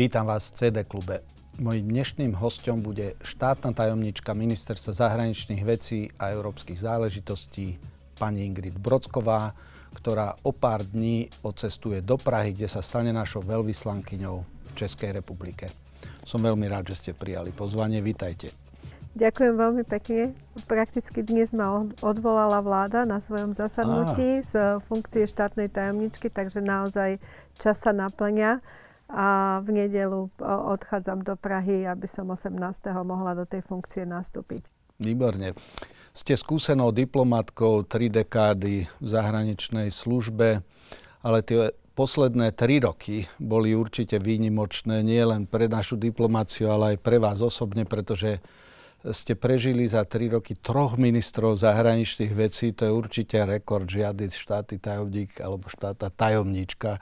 Vítam vás v CD klube. Mojím dnešným hostom bude štátna tajomnička Ministerstva zahraničných vecí a európskych záležitostí pani Ingrid Brodsková, ktorá o pár dní odcestuje do Prahy, kde sa stane našou veľvyslankyňou v Českej republike. Som veľmi rád, že ste prijali pozvanie. Vítajte. Ďakujem veľmi pekne. Prakticky dnes ma odvolala vláda na svojom zasadnutí ah. z funkcie štátnej tajomničky, takže naozaj čas sa naplňa a v nedelu odchádzam do Prahy, aby som 18. mohla do tej funkcie nastúpiť. Výborne. Ste skúsenou diplomatkou tri dekády v zahraničnej službe, ale tie posledné tri roky boli určite výnimočné nie len pre našu diplomáciu, ale aj pre vás osobne, pretože ste prežili za tri roky troch ministrov zahraničných vecí, to je určite rekord. Žiadny štátny tajomník alebo štátna tajomníčka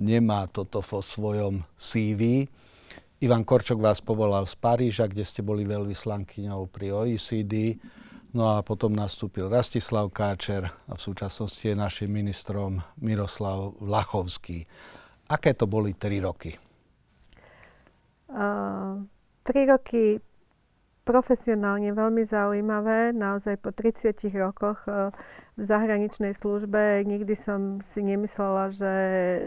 nemá toto vo svojom CV. Ivan Korčok vás povolal z Paríža, kde ste boli veľvyslankyňou pri OECD. No a potom nastúpil Rastislav Káčer a v súčasnosti je našim ministrom Miroslav Vlachovský. Aké to boli tri roky? Uh, tri roky profesionálne veľmi zaujímavé. Naozaj po 30 rokoch eh, v zahraničnej službe nikdy som si nemyslela, že,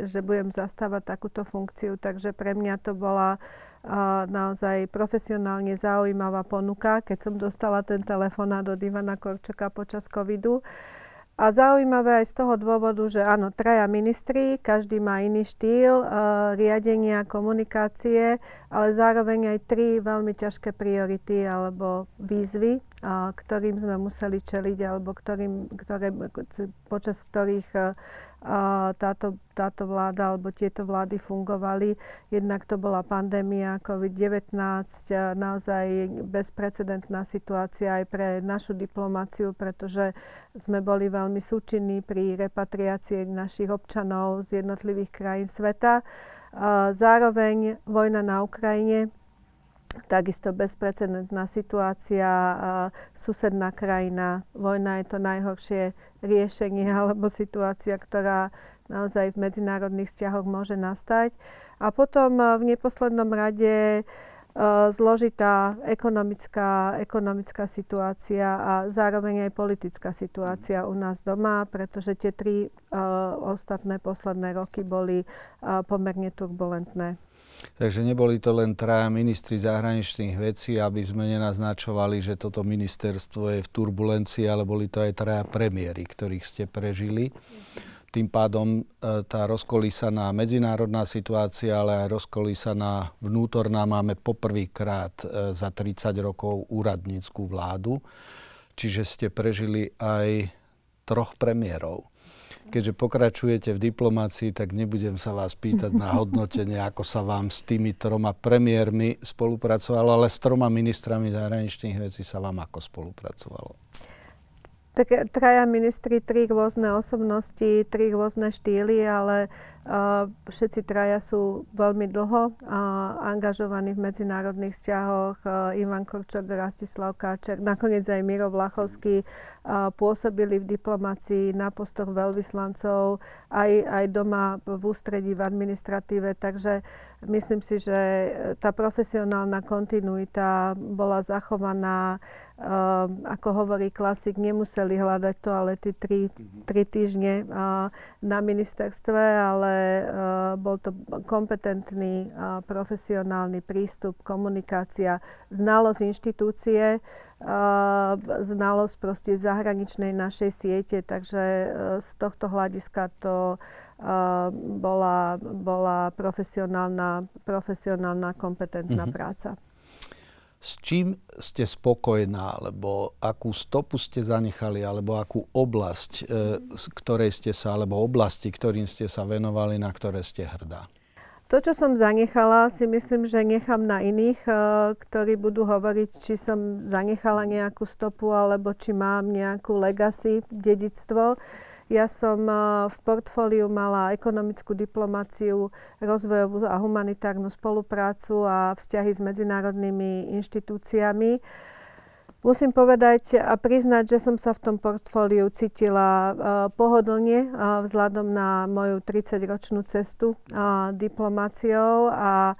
že budem zastávať takúto funkciu, takže pre mňa to bola uh, naozaj profesionálne zaujímavá ponuka, keď som dostala ten telefonát od Ivana Korčoka počas covidu. A zaujímavé aj z toho dôvodu, že áno, traja ministri, každý má iný štýl uh, riadenia, komunikácie, ale zároveň aj tri veľmi ťažké priority alebo výzvy, ktorým sme museli čeliť alebo ktorým, ktoré, počas ktorých táto, táto vláda alebo tieto vlády fungovali. Jednak to bola pandémia COVID-19, naozaj bezprecedentná situácia aj pre našu diplomáciu, pretože sme boli veľmi súčinní pri repatriácii našich občanov z jednotlivých krajín sveta. Zároveň vojna na Ukrajine, takisto bezprecedentná situácia, susedná krajina, vojna je to najhoršie riešenie alebo situácia, ktorá naozaj v medzinárodných vzťahoch môže nastať. A potom v neposlednom rade zložitá ekonomická, ekonomická situácia a zároveň aj politická situácia u nás doma, pretože tie tri uh, ostatné posledné roky boli uh, pomerne turbulentné. Takže neboli to len traja ministri zahraničných vecí, aby sme nenaznačovali, že toto ministerstvo je v turbulencii, ale boli to aj traja premiéry, ktorých ste prežili. Tým pádom e, tá rozkolísaná medzinárodná situácia, ale aj rozkolísaná vnútorná máme poprvýkrát e, za 30 rokov úradníckú vládu. Čiže ste prežili aj troch premiérov keďže pokračujete v diplomácii, tak nebudem sa vás pýtať na hodnotenie, ako sa vám s tými troma premiérmi spolupracovalo, ale s troma ministrami zahraničných vecí sa vám ako spolupracovalo. Traja ministri, tri rôzne osobnosti, tri rôzne štýly, ale uh, všetci traja sú veľmi dlho uh, angažovaní v medzinárodných vzťahoch. Uh, Ivan Korčok, Rastislav Káčer, nakoniec aj Miro Vlachovský uh, pôsobili v diplomácii na postoch veľvyslancov, aj, aj doma v ústredí v administratíve, takže myslím si, že tá profesionálna kontinuita bola zachovaná Ehm, ako hovorí klasik, nemuseli hľadať toalety tri, mhm. tri týždne na ministerstve, ale ehm, bol to kompetentný, profesionálny prístup, komunikácia, znalosť inštitúcie, znalosť proste zahraničnej našej siete, takže z tohto hľadiska to bola, bola profesionálna, profesionálna kompetentná mm-hmm. práca s čím ste spokojná, alebo akú stopu ste zanechali, alebo akú oblasť, e, ktorej ste sa, alebo oblasti, ktorým ste sa venovali, na ktoré ste hrdá? To, čo som zanechala, si myslím, že nechám na iných, e, ktorí budú hovoriť, či som zanechala nejakú stopu, alebo či mám nejakú legacy, dedičstvo. Ja som v portfóliu mala ekonomickú diplomáciu, rozvojovú a humanitárnu spoluprácu a vzťahy s medzinárodnými inštitúciami. Musím povedať a priznať, že som sa v tom portfóliu cítila uh, pohodlne uh, vzhľadom na moju 30-ročnú cestu diplomáciou a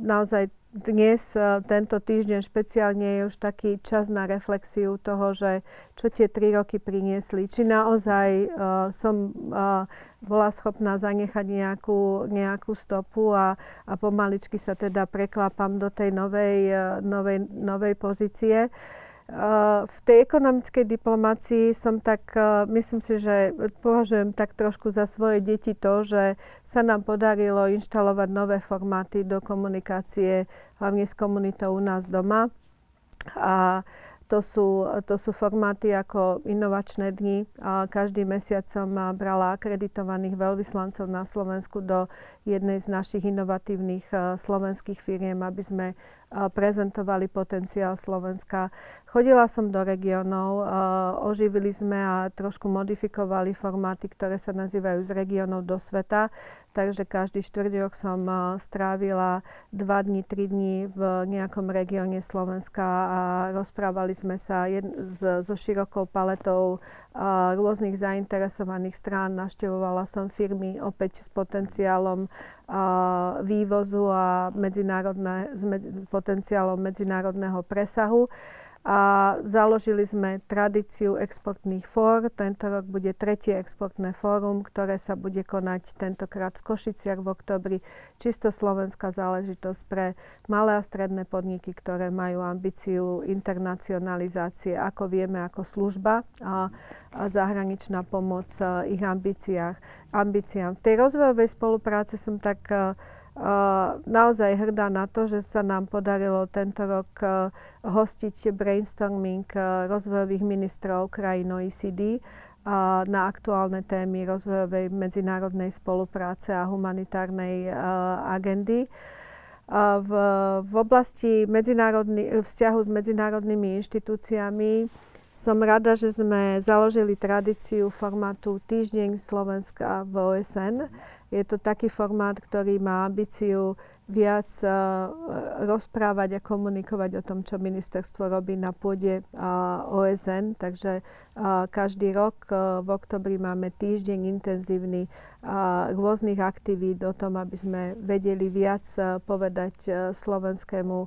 naozaj dnes, e, tento týždeň špeciálne je už taký čas na reflexiu toho, že čo tie tri roky priniesli. Či naozaj uh, som uh, bola schopná zanechať nejakú, nejakú stopu a, a pomaličky sa teda preklápam do tej novej, uh, novej, novej pozície. Uh, v tej ekonomickej diplomácii som tak, e, myslím si, že považujem tak trošku za svoje deti to, že sa nám podarilo inštalovať nové formáty do komunikácie, hlavne s komunitou u nás doma. A to sú, to sú formáty ako inovačné dni. Každý mesiac som brala akreditovaných veľvyslancov na Slovensku do jednej z našich inovatívnych slovenských firiem, aby sme prezentovali potenciál Slovenska. Chodila som do regiónov, oživili sme a trošku modifikovali formáty, ktoré sa nazývajú z regiónov do sveta. Takže každý štvrť rok som strávila 2 dní, 3 dní v nejakom regióne Slovenska a rozprávali sme sa so širokou paletou rôznych zainteresovaných strán. Naštevovala som firmy opäť s potenciálom vývozu a medzinárodné, s potenciálom medzinárodného presahu a založili sme tradíciu exportných fór. Tento rok bude tretie exportné fórum, ktoré sa bude konať tentokrát v Košiciach v oktobri. Čisto slovenská záležitosť pre malé a stredné podniky, ktoré majú ambíciu internacionalizácie, ako vieme, ako služba a, a zahraničná pomoc ich ambíciách, ambíciám. V tej rozvojovej spolupráce som tak naozaj hrdá na to, že sa nám podarilo tento rok hostiť brainstorming rozvojových ministrov krajín OECD na aktuálne témy rozvojovej medzinárodnej spolupráce a humanitárnej agendy. V, v oblasti vzťahu s medzinárodnými inštitúciami som rada, že sme založili tradíciu formátu Týždeň Slovenska v OSN. Je to taký formát, ktorý má ambíciu viac uh, rozprávať a komunikovať o tom, čo ministerstvo robí na pôde uh, OSN. Takže uh, každý rok v oktobri máme týždeň intenzívny rôznych aktivít o tom, aby sme vedeli viac povedať slovenskému,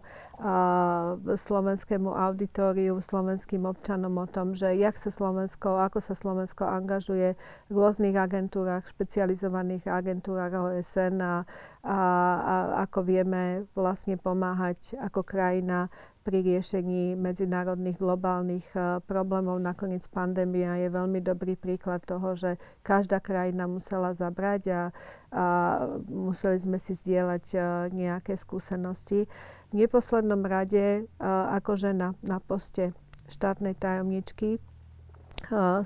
slovenskému auditóriu, slovenským občanom o tom, že jak sa Slovensko, ako sa Slovensko angažuje v rôznych agentúrach, špecializovaných agentúrach OSN a, a, a ako vieme vlastne pomáhať ako krajina pri riešení medzinárodných globálnych uh, problémov. Nakoniec pandémia je veľmi dobrý príklad toho, že každá krajina musela zabrať a, a museli sme si zdieľať uh, nejaké skúsenosti. V neposlednom rade uh, ako žena na poste štátnej tajomničky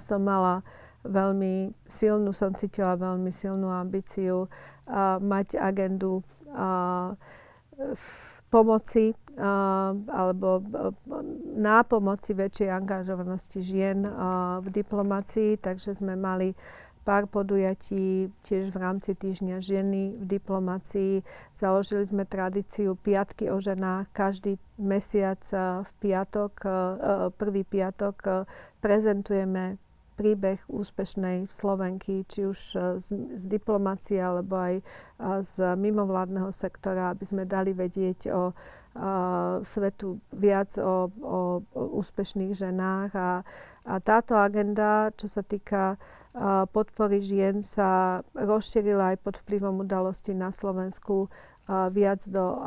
som mala veľmi silnú, som cítila veľmi silnú ambíciu uh, mať agendu uh, pomoci uh, alebo uh, na pomoci väčšej angažovanosti žien uh, v diplomácii, takže sme mali pár podujatí tiež v rámci týždňa ženy v diplomácii. Založili sme tradíciu piatky o ženách. Každý mesiac v piatok, prvý piatok prezentujeme príbeh úspešnej Slovenky, či už e, z, z diplomácie alebo aj e, z mimovládneho sektora, aby sme dali vedieť o e, svetu viac o, o, o úspešných ženách. A, a táto agenda, čo sa týka podpory žien, sa rozšírila aj pod vplyvom udalostí na Slovensku viac do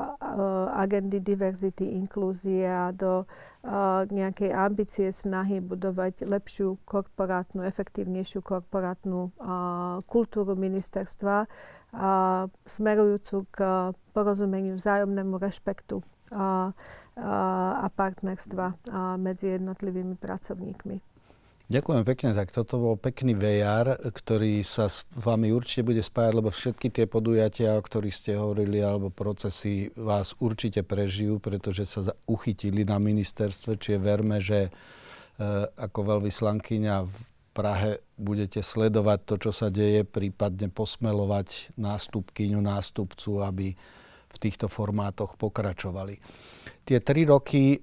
agendy diverzity, inklúzie a do nejakej ambície snahy budovať lepšiu korporátnu, efektívnejšiu korporátnu kultúru ministerstva, smerujúcu k porozumeniu vzájomnému rešpektu a, partnerstva medzi jednotlivými pracovníkmi. Ďakujem pekne, tak toto bol pekný VR, ktorý sa s vami určite bude spájať, lebo všetky tie podujatia, o ktorých ste hovorili, alebo procesy vás určite prežijú, pretože sa uchytili na ministerstve, čiže verme, že e, ako veľvyslankyňa v Prahe budete sledovať to, čo sa deje, prípadne posmelovať nástupkyňu, nástupcu, aby v týchto formátoch pokračovali. Tie tri roky, e,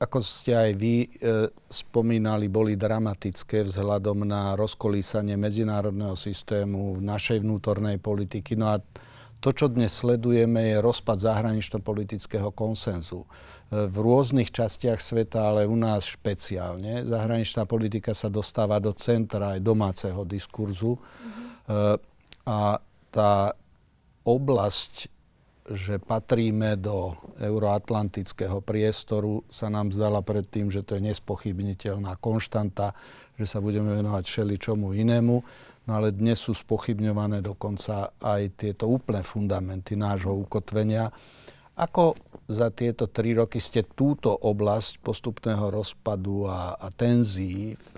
ako ste aj vy e, spomínali, boli dramatické vzhľadom na rozkolísanie medzinárodného systému, našej vnútornej politiky. No a To, čo dnes sledujeme, je rozpad zahranično-politického konsenzu. E, v rôznych častiach sveta, ale u nás špeciálne. Zahraničná politika sa dostáva do centra aj domáceho diskurzu. Mm-hmm. A tá oblasť, že patríme do euroatlantického priestoru, sa nám zdala predtým, že to je nespochybniteľná konštanta, že sa budeme venovať všeličomu inému. No ale dnes sú spochybňované dokonca aj tieto úplné fundamenty nášho ukotvenia. Ako za tieto tri roky ste túto oblasť postupného rozpadu a, a tenzií v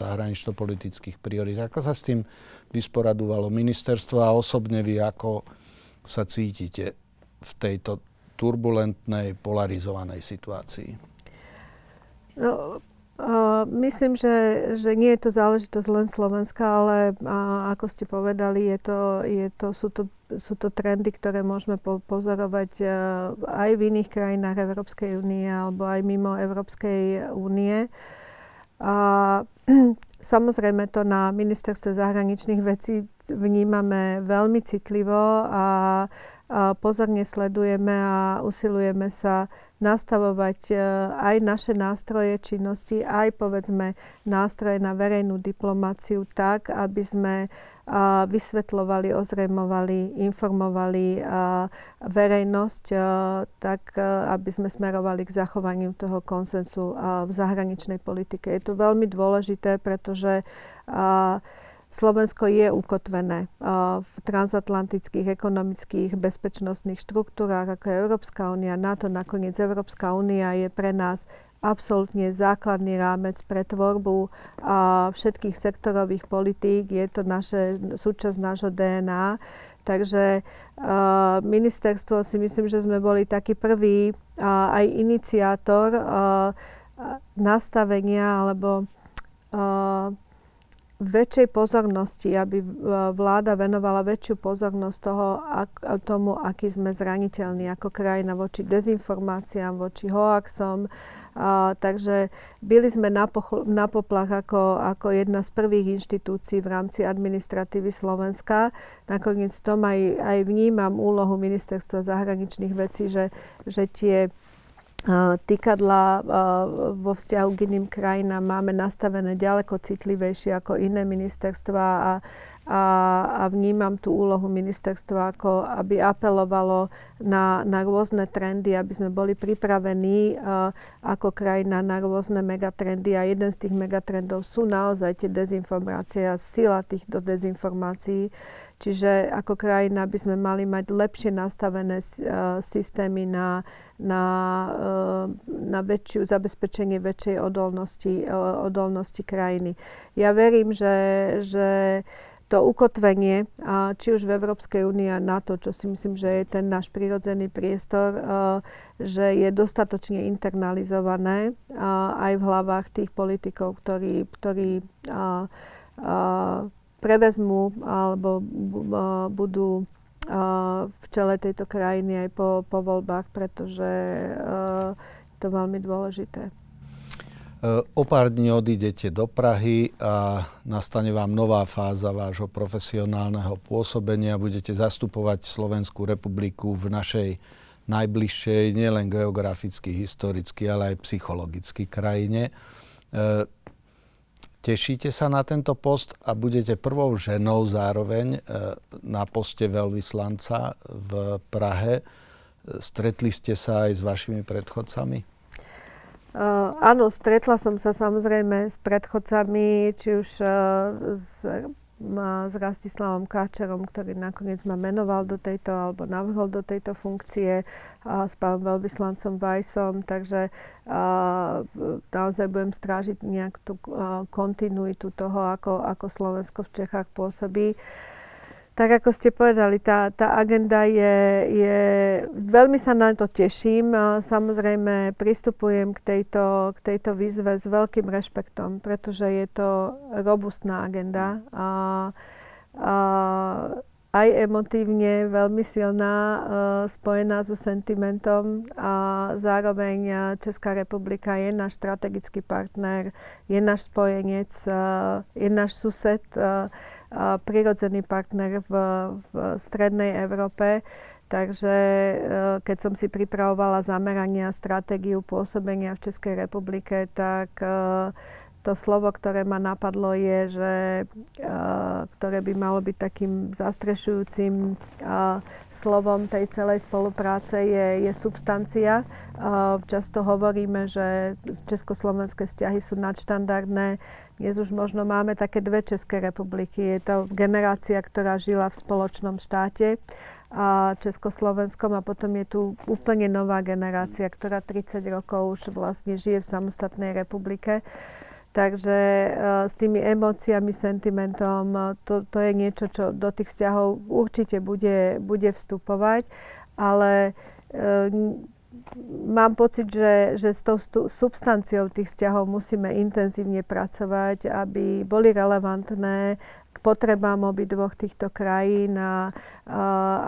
zahranično-politických prioritách, ako sa s tým vysporadovalo ministerstvo a osobne vy, ako sa cítite v tejto turbulentnej, polarizovanej situácii? No, myslím, že, že nie je to záležitosť len Slovenska, ale a, ako ste povedali, je to, je to, sú, to, sú to trendy, ktoré môžeme po, pozorovať a, aj v iných krajinách Európskej únie alebo aj mimo Európskej únie. A samozrejme to na ministerstve zahraničných vecí vnímame veľmi citlivo a pozorne sledujeme a usilujeme sa nastavovať e, aj naše nástroje činnosti, aj povedzme nástroje na verejnú diplomáciu tak, aby sme vysvetľovali, ozrejmovali, informovali verejnosť e, tak, e, aby sme smerovali k zachovaniu toho konsensu v zahraničnej politike. Je to veľmi dôležité, pretože Slovensko je ukotvené v transatlantických ekonomických bezpečnostných štruktúrách, ako je Európska únia, NATO. Nakoniec Európska únia je pre nás absolútne základný rámec pre tvorbu a všetkých sektorových politík. Je to naše, súčasť nášho DNA. Takže uh, ministerstvo si myslím, že sme boli taký prvý uh, aj iniciátor uh, nastavenia alebo väčšej pozornosti, aby vláda venovala väčšiu pozornosť toho, ak, tomu, aký sme zraniteľní ako krajina voči dezinformáciám, voči hoaxom. A, takže byli sme na, poch- na poplach ako, ako jedna z prvých inštitúcií v rámci administratívy Slovenska. Nakoniec tom aj, aj vnímam úlohu Ministerstva zahraničných vecí, že, že tie týkadla vo vzťahu k iným krajinám máme nastavené ďaleko citlivejšie ako iné ministerstva a, a, a vnímam tú úlohu ministerstva ako aby apelovalo na, na rôzne trendy, aby sme boli pripravení a, ako krajina na rôzne megatrendy a jeden z tých megatrendov sú naozaj tie dezinformácie a sila týchto dezinformácií. Čiže ako krajina by sme mali mať lepšie nastavené uh, systémy na, na, uh, na väčšiu, zabezpečenie väčšej odolnosti, uh, odolnosti krajiny. Ja verím, že, že to ukotvenie, či už v Európskej únii a NATO, čo si myslím, že je ten náš prirodzený priestor, že je dostatočne internalizované aj v hlavách tých politikov, ktorí, ktorí prevezmú alebo budú v čele tejto krajiny aj po, po voľbách, pretože je to veľmi dôležité. O pár dní odídete do Prahy a nastane vám nová fáza vášho profesionálneho pôsobenia. Budete zastupovať Slovenskú republiku v našej najbližšej, nielen geograficky, historicky, ale aj psychologicky krajine. Tešíte sa na tento post a budete prvou ženou zároveň e, na poste veľvyslanca v Prahe. Stretli ste sa aj s vašimi predchodcami? Uh, áno, stretla som sa samozrejme s predchodcami, či už uh, s s Rastislavom Káčerom, ktorý nakoniec ma menoval do tejto, alebo navrhol do tejto funkcie, a s pánom veľvyslancom Vajsom, takže a, naozaj budem strážiť nejak tú kontinuitu toho, ako, ako Slovensko v Čechách pôsobí. Tak ako ste povedali, tá, tá agenda je, je... Veľmi sa na to teším. Samozrejme, pristupujem k tejto, k tejto výzve s veľkým rešpektom, pretože je to robustná agenda. A, a, aj emotívne veľmi silná, uh, spojená so sentimentom a zároveň Česká republika je náš strategický partner, je náš spojenec, uh, je náš sused, prirodzený partner v, v strednej Európe. Takže keď som si pripravovala zamerania stratégiu pôsobenia v Českej republike, tak to slovo, ktoré ma napadlo, je, že uh, ktoré by malo byť takým zastrešujúcim uh, slovom tej celej spolupráce, je, je substancia. Uh, často hovoríme, že československé vzťahy sú nadštandardné. Dnes už možno máme také dve České republiky. Je to generácia, ktorá žila v spoločnom štáte a Československom a potom je tu úplne nová generácia, ktorá 30 rokov už vlastne žije v samostatnej republike. Takže uh, s tými emóciami, sentimentom, uh, to, to je niečo, čo do tých vzťahov určite bude, bude vstupovať, ale uh, mám pocit, že, že s tou substanciou tých vzťahov musíme intenzívne pracovať, aby boli relevantné k potrebám obidvoch týchto krajín a, a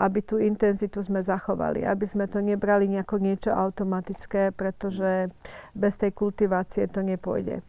aby tú intenzitu sme zachovali, aby sme to nebrali nejako niečo automatické, pretože bez tej kultivácie to nepôjde.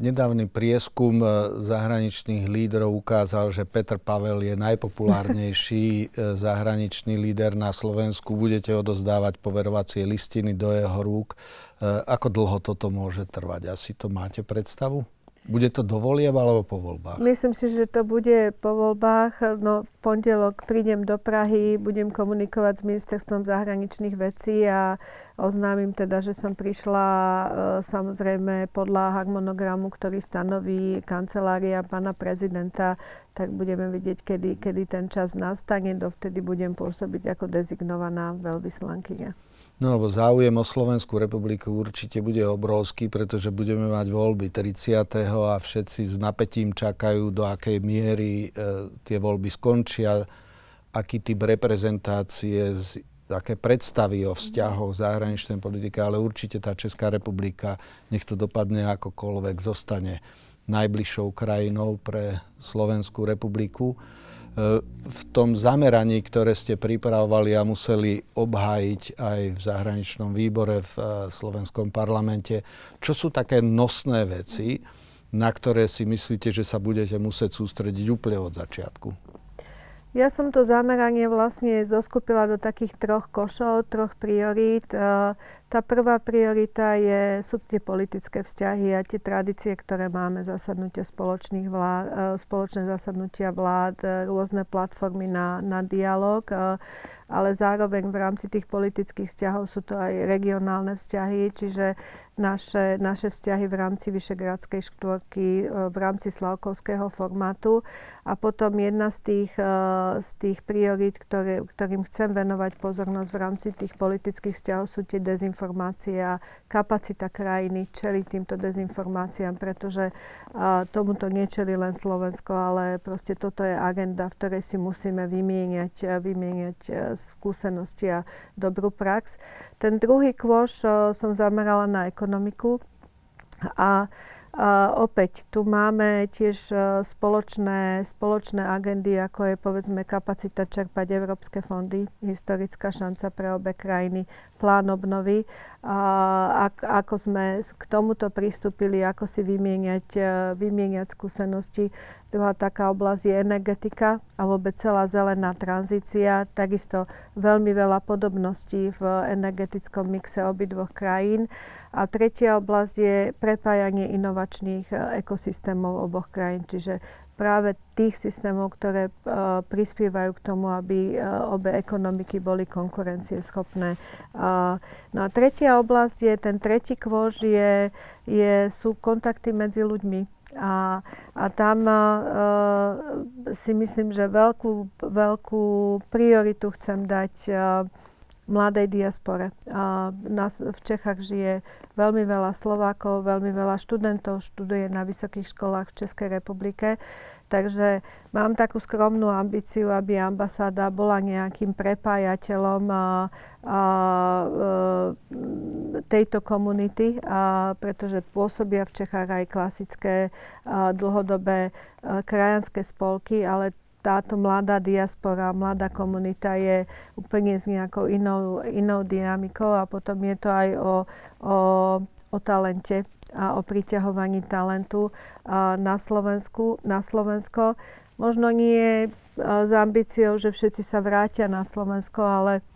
Nedávny prieskum e, zahraničných lídrov ukázal, že Petr Pavel je najpopulárnejší e, zahraničný líder na Slovensku. Budete odozdávať poverovacie listiny do jeho rúk. E, ako dlho toto môže trvať? Asi to máte predstavu? Bude to do volieb alebo po voľbách? Myslím si, že to bude po voľbách. No, v pondelok prídem do Prahy, budem komunikovať s ministerstvom zahraničných vecí a oznámim teda, že som prišla e, samozrejme podľa harmonogramu, ktorý stanoví kancelária pána prezidenta, tak budeme vidieť, kedy, kedy ten čas nastane. Dovtedy budem pôsobiť ako dezignovaná veľvyslankyňa. No lebo záujem o Slovenskú republiku určite bude obrovský, pretože budeme mať voľby 30. a všetci s napätím čakajú, do akej miery e, tie voľby skončia, aký typ reprezentácie, aké predstavy o vzťahoch zahraničnej politiky, ale určite tá Česká republika, nech to dopadne akokoľvek, zostane najbližšou krajinou pre Slovenskú republiku. E, v tom zameraní, ktoré ste pripravovali a museli obhájiť aj v zahraničnom výbore v e, slovenskom parlamente, čo sú také nosné veci, na ktoré si myslíte, že sa budete musieť sústrediť úplne od začiatku? Ja som to zameranie vlastne zoskupila do takých troch košov, troch priorít. E, tá prvá priorita je, sú tie politické vzťahy a tie tradície, ktoré máme, zasadnutia spoločných vlád, e, spoločné zasadnutia vlád, e, rôzne platformy na, na dialog, ale zároveň v rámci tých politických vzťahov sú to aj regionálne vzťahy, čiže naše, naše vzťahy v rámci Vyšegrádskej štvorky, e, v rámci Slavkovského formátu. A potom jedna z tých, e, z tých priorít, ktoré, ktorým chcem venovať pozornosť v rámci tých politických vzťahov, sú tie dezinformácie a kapacita krajiny čeliť týmto dezinformáciám, pretože tomuto nečeli len Slovensko, ale proste toto je agenda, v ktorej si musíme vymieňať, vymieňať skúsenosti a dobrú prax. Ten druhý kôš som zamerala na ekonomiku. A a opäť tu máme tiež e, spoločné, spoločné agendy, ako je povedzme kapacita čerpať európske fondy, historická šanca pre obe krajiny, plán obnovy. Ako sme k tomuto pristúpili, ako si vymieňať, e, vymieňať skúsenosti. Druhá taká oblasť je energetika a vôbec celá zelená tranzícia. Takisto veľmi veľa podobností v energetickom mixe obidvoch krajín. A tretia oblasť je prepájanie inovačných e, ekosystémov oboch krajín, čiže práve tých systémov, ktoré uh, prispievajú k tomu, aby uh, obe ekonomiky boli konkurencieschopné. Uh, no a tretia oblasť je, ten tretí kôž je, je, sú kontakty medzi ľuďmi. A, a tam uh, si myslím, že veľkú, veľkú prioritu chcem dať uh, mladej diaspore. V Čechách žije veľmi veľa Slovákov, veľmi veľa študentov študuje na vysokých školách v Českej republike. Takže mám takú skromnú ambíciu, aby ambasáda bola nejakým prepájateľom a, a, a, tejto komunity, a, pretože pôsobia v Čechách aj klasické a, dlhodobé a, krajanské spolky, ale táto mladá diaspora, mladá komunita je úplne s nejakou inou, inou dynamikou a potom je to aj o, o, o talente a o priťahovaní talentu na Slovensku, na Slovensko. Možno nie s ambíciou, že všetci sa vrátia na Slovensko, ale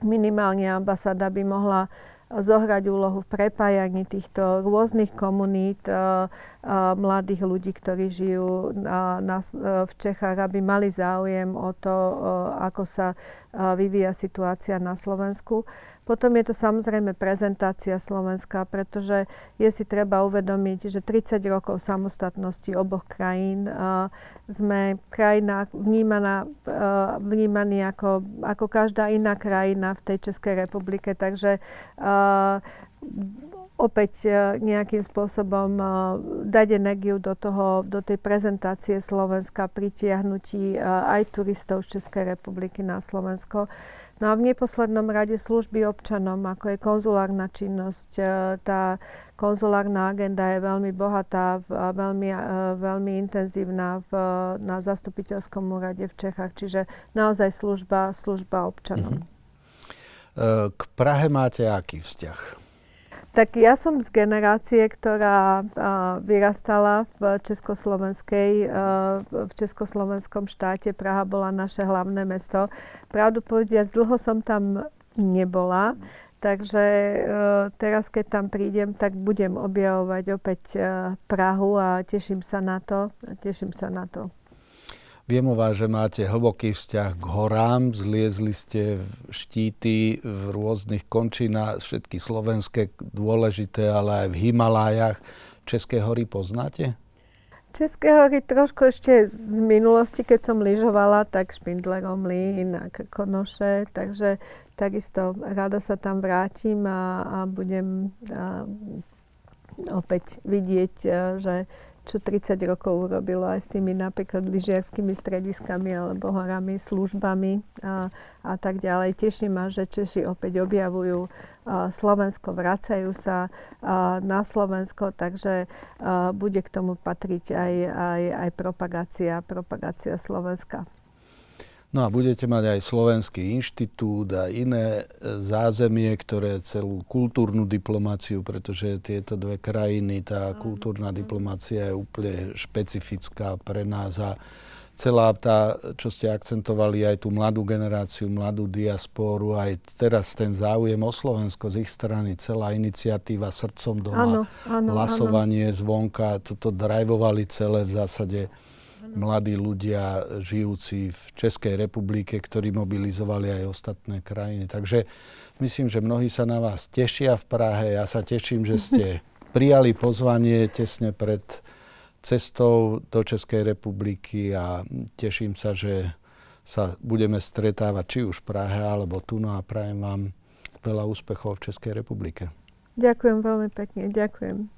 minimálne ambasáda by mohla zohrať úlohu v prepájaní týchto rôznych komunít mladých ľudí, ktorí žijú na, v Čechách, aby mali záujem o to, ako sa vyvíja situácia na Slovensku. Potom je to samozrejme prezentácia Slovenska, pretože je si treba uvedomiť, že 30 rokov samostatnosti oboch krajín uh, sme krajina vnímaná, uh, vnímaní ako, ako každá iná krajina v tej Českej republike. Takže uh, opäť nejakým spôsobom dať energiu do, toho, do tej prezentácie Slovenska, pritiahnutí aj turistov z Českej republiky na Slovensko. No a v neposlednom rade služby občanom, ako je konzulárna činnosť. E, tá konzulárna agenda je veľmi bohatá a veľmi, e, veľmi intenzívna v, na zastupiteľskom úrade v Čechách. Čiže naozaj služba, služba občanom. Mm-hmm. K Prahe máte aký vzťah? Tak ja som z generácie, ktorá vyrastala v československej, v československom štáte. Praha bola naše hlavné mesto. Pravdu povediac, dlho som tam nebola. Takže teraz, keď tam prídem, tak budem objavovať opäť Prahu a teším sa na to. Teším sa na to. Viem o vás, že máte hlboký vzťah k horám, zliezli ste štíty v rôznych končinách, všetky slovenské dôležité, ale aj v Himalájach. České hory poznáte? České hory trošku ešte z minulosti, keď som lyžovala, tak Špindlerom Mlín a Krkonoše, takže takisto rada sa tam vrátim a, a budem a, opäť vidieť, že čo 30 rokov urobilo aj s tými napríklad lyžiarskými strediskami alebo horami, službami a, a tak ďalej. Teší ma, že Češi opäť objavujú Slovensko, vracajú sa na Slovensko, takže bude k tomu patriť aj, aj, aj propagácia, propagácia Slovenska. No a budete mať aj Slovenský inštitút a iné e, zázemie, ktoré celú kultúrnu diplomáciu, pretože tieto dve krajiny, tá kultúrna diplomácia je úplne špecifická pre nás a celá tá, čo ste akcentovali, aj tú mladú generáciu, mladú diasporu, aj teraz ten záujem o Slovensko z ich strany, celá iniciatíva Srdcom doma, áno, áno, hlasovanie áno. zvonka, toto drajvovali celé v zásade mladí ľudia žijúci v Českej republike, ktorí mobilizovali aj ostatné krajiny. Takže myslím, že mnohí sa na vás tešia v Prahe. Ja sa teším, že ste prijali pozvanie tesne pred cestou do Českej republiky a teším sa, že sa budeme stretávať či už v Prahe alebo tu. No a prajem vám veľa úspechov v Českej republike. Ďakujem veľmi pekne. Ďakujem.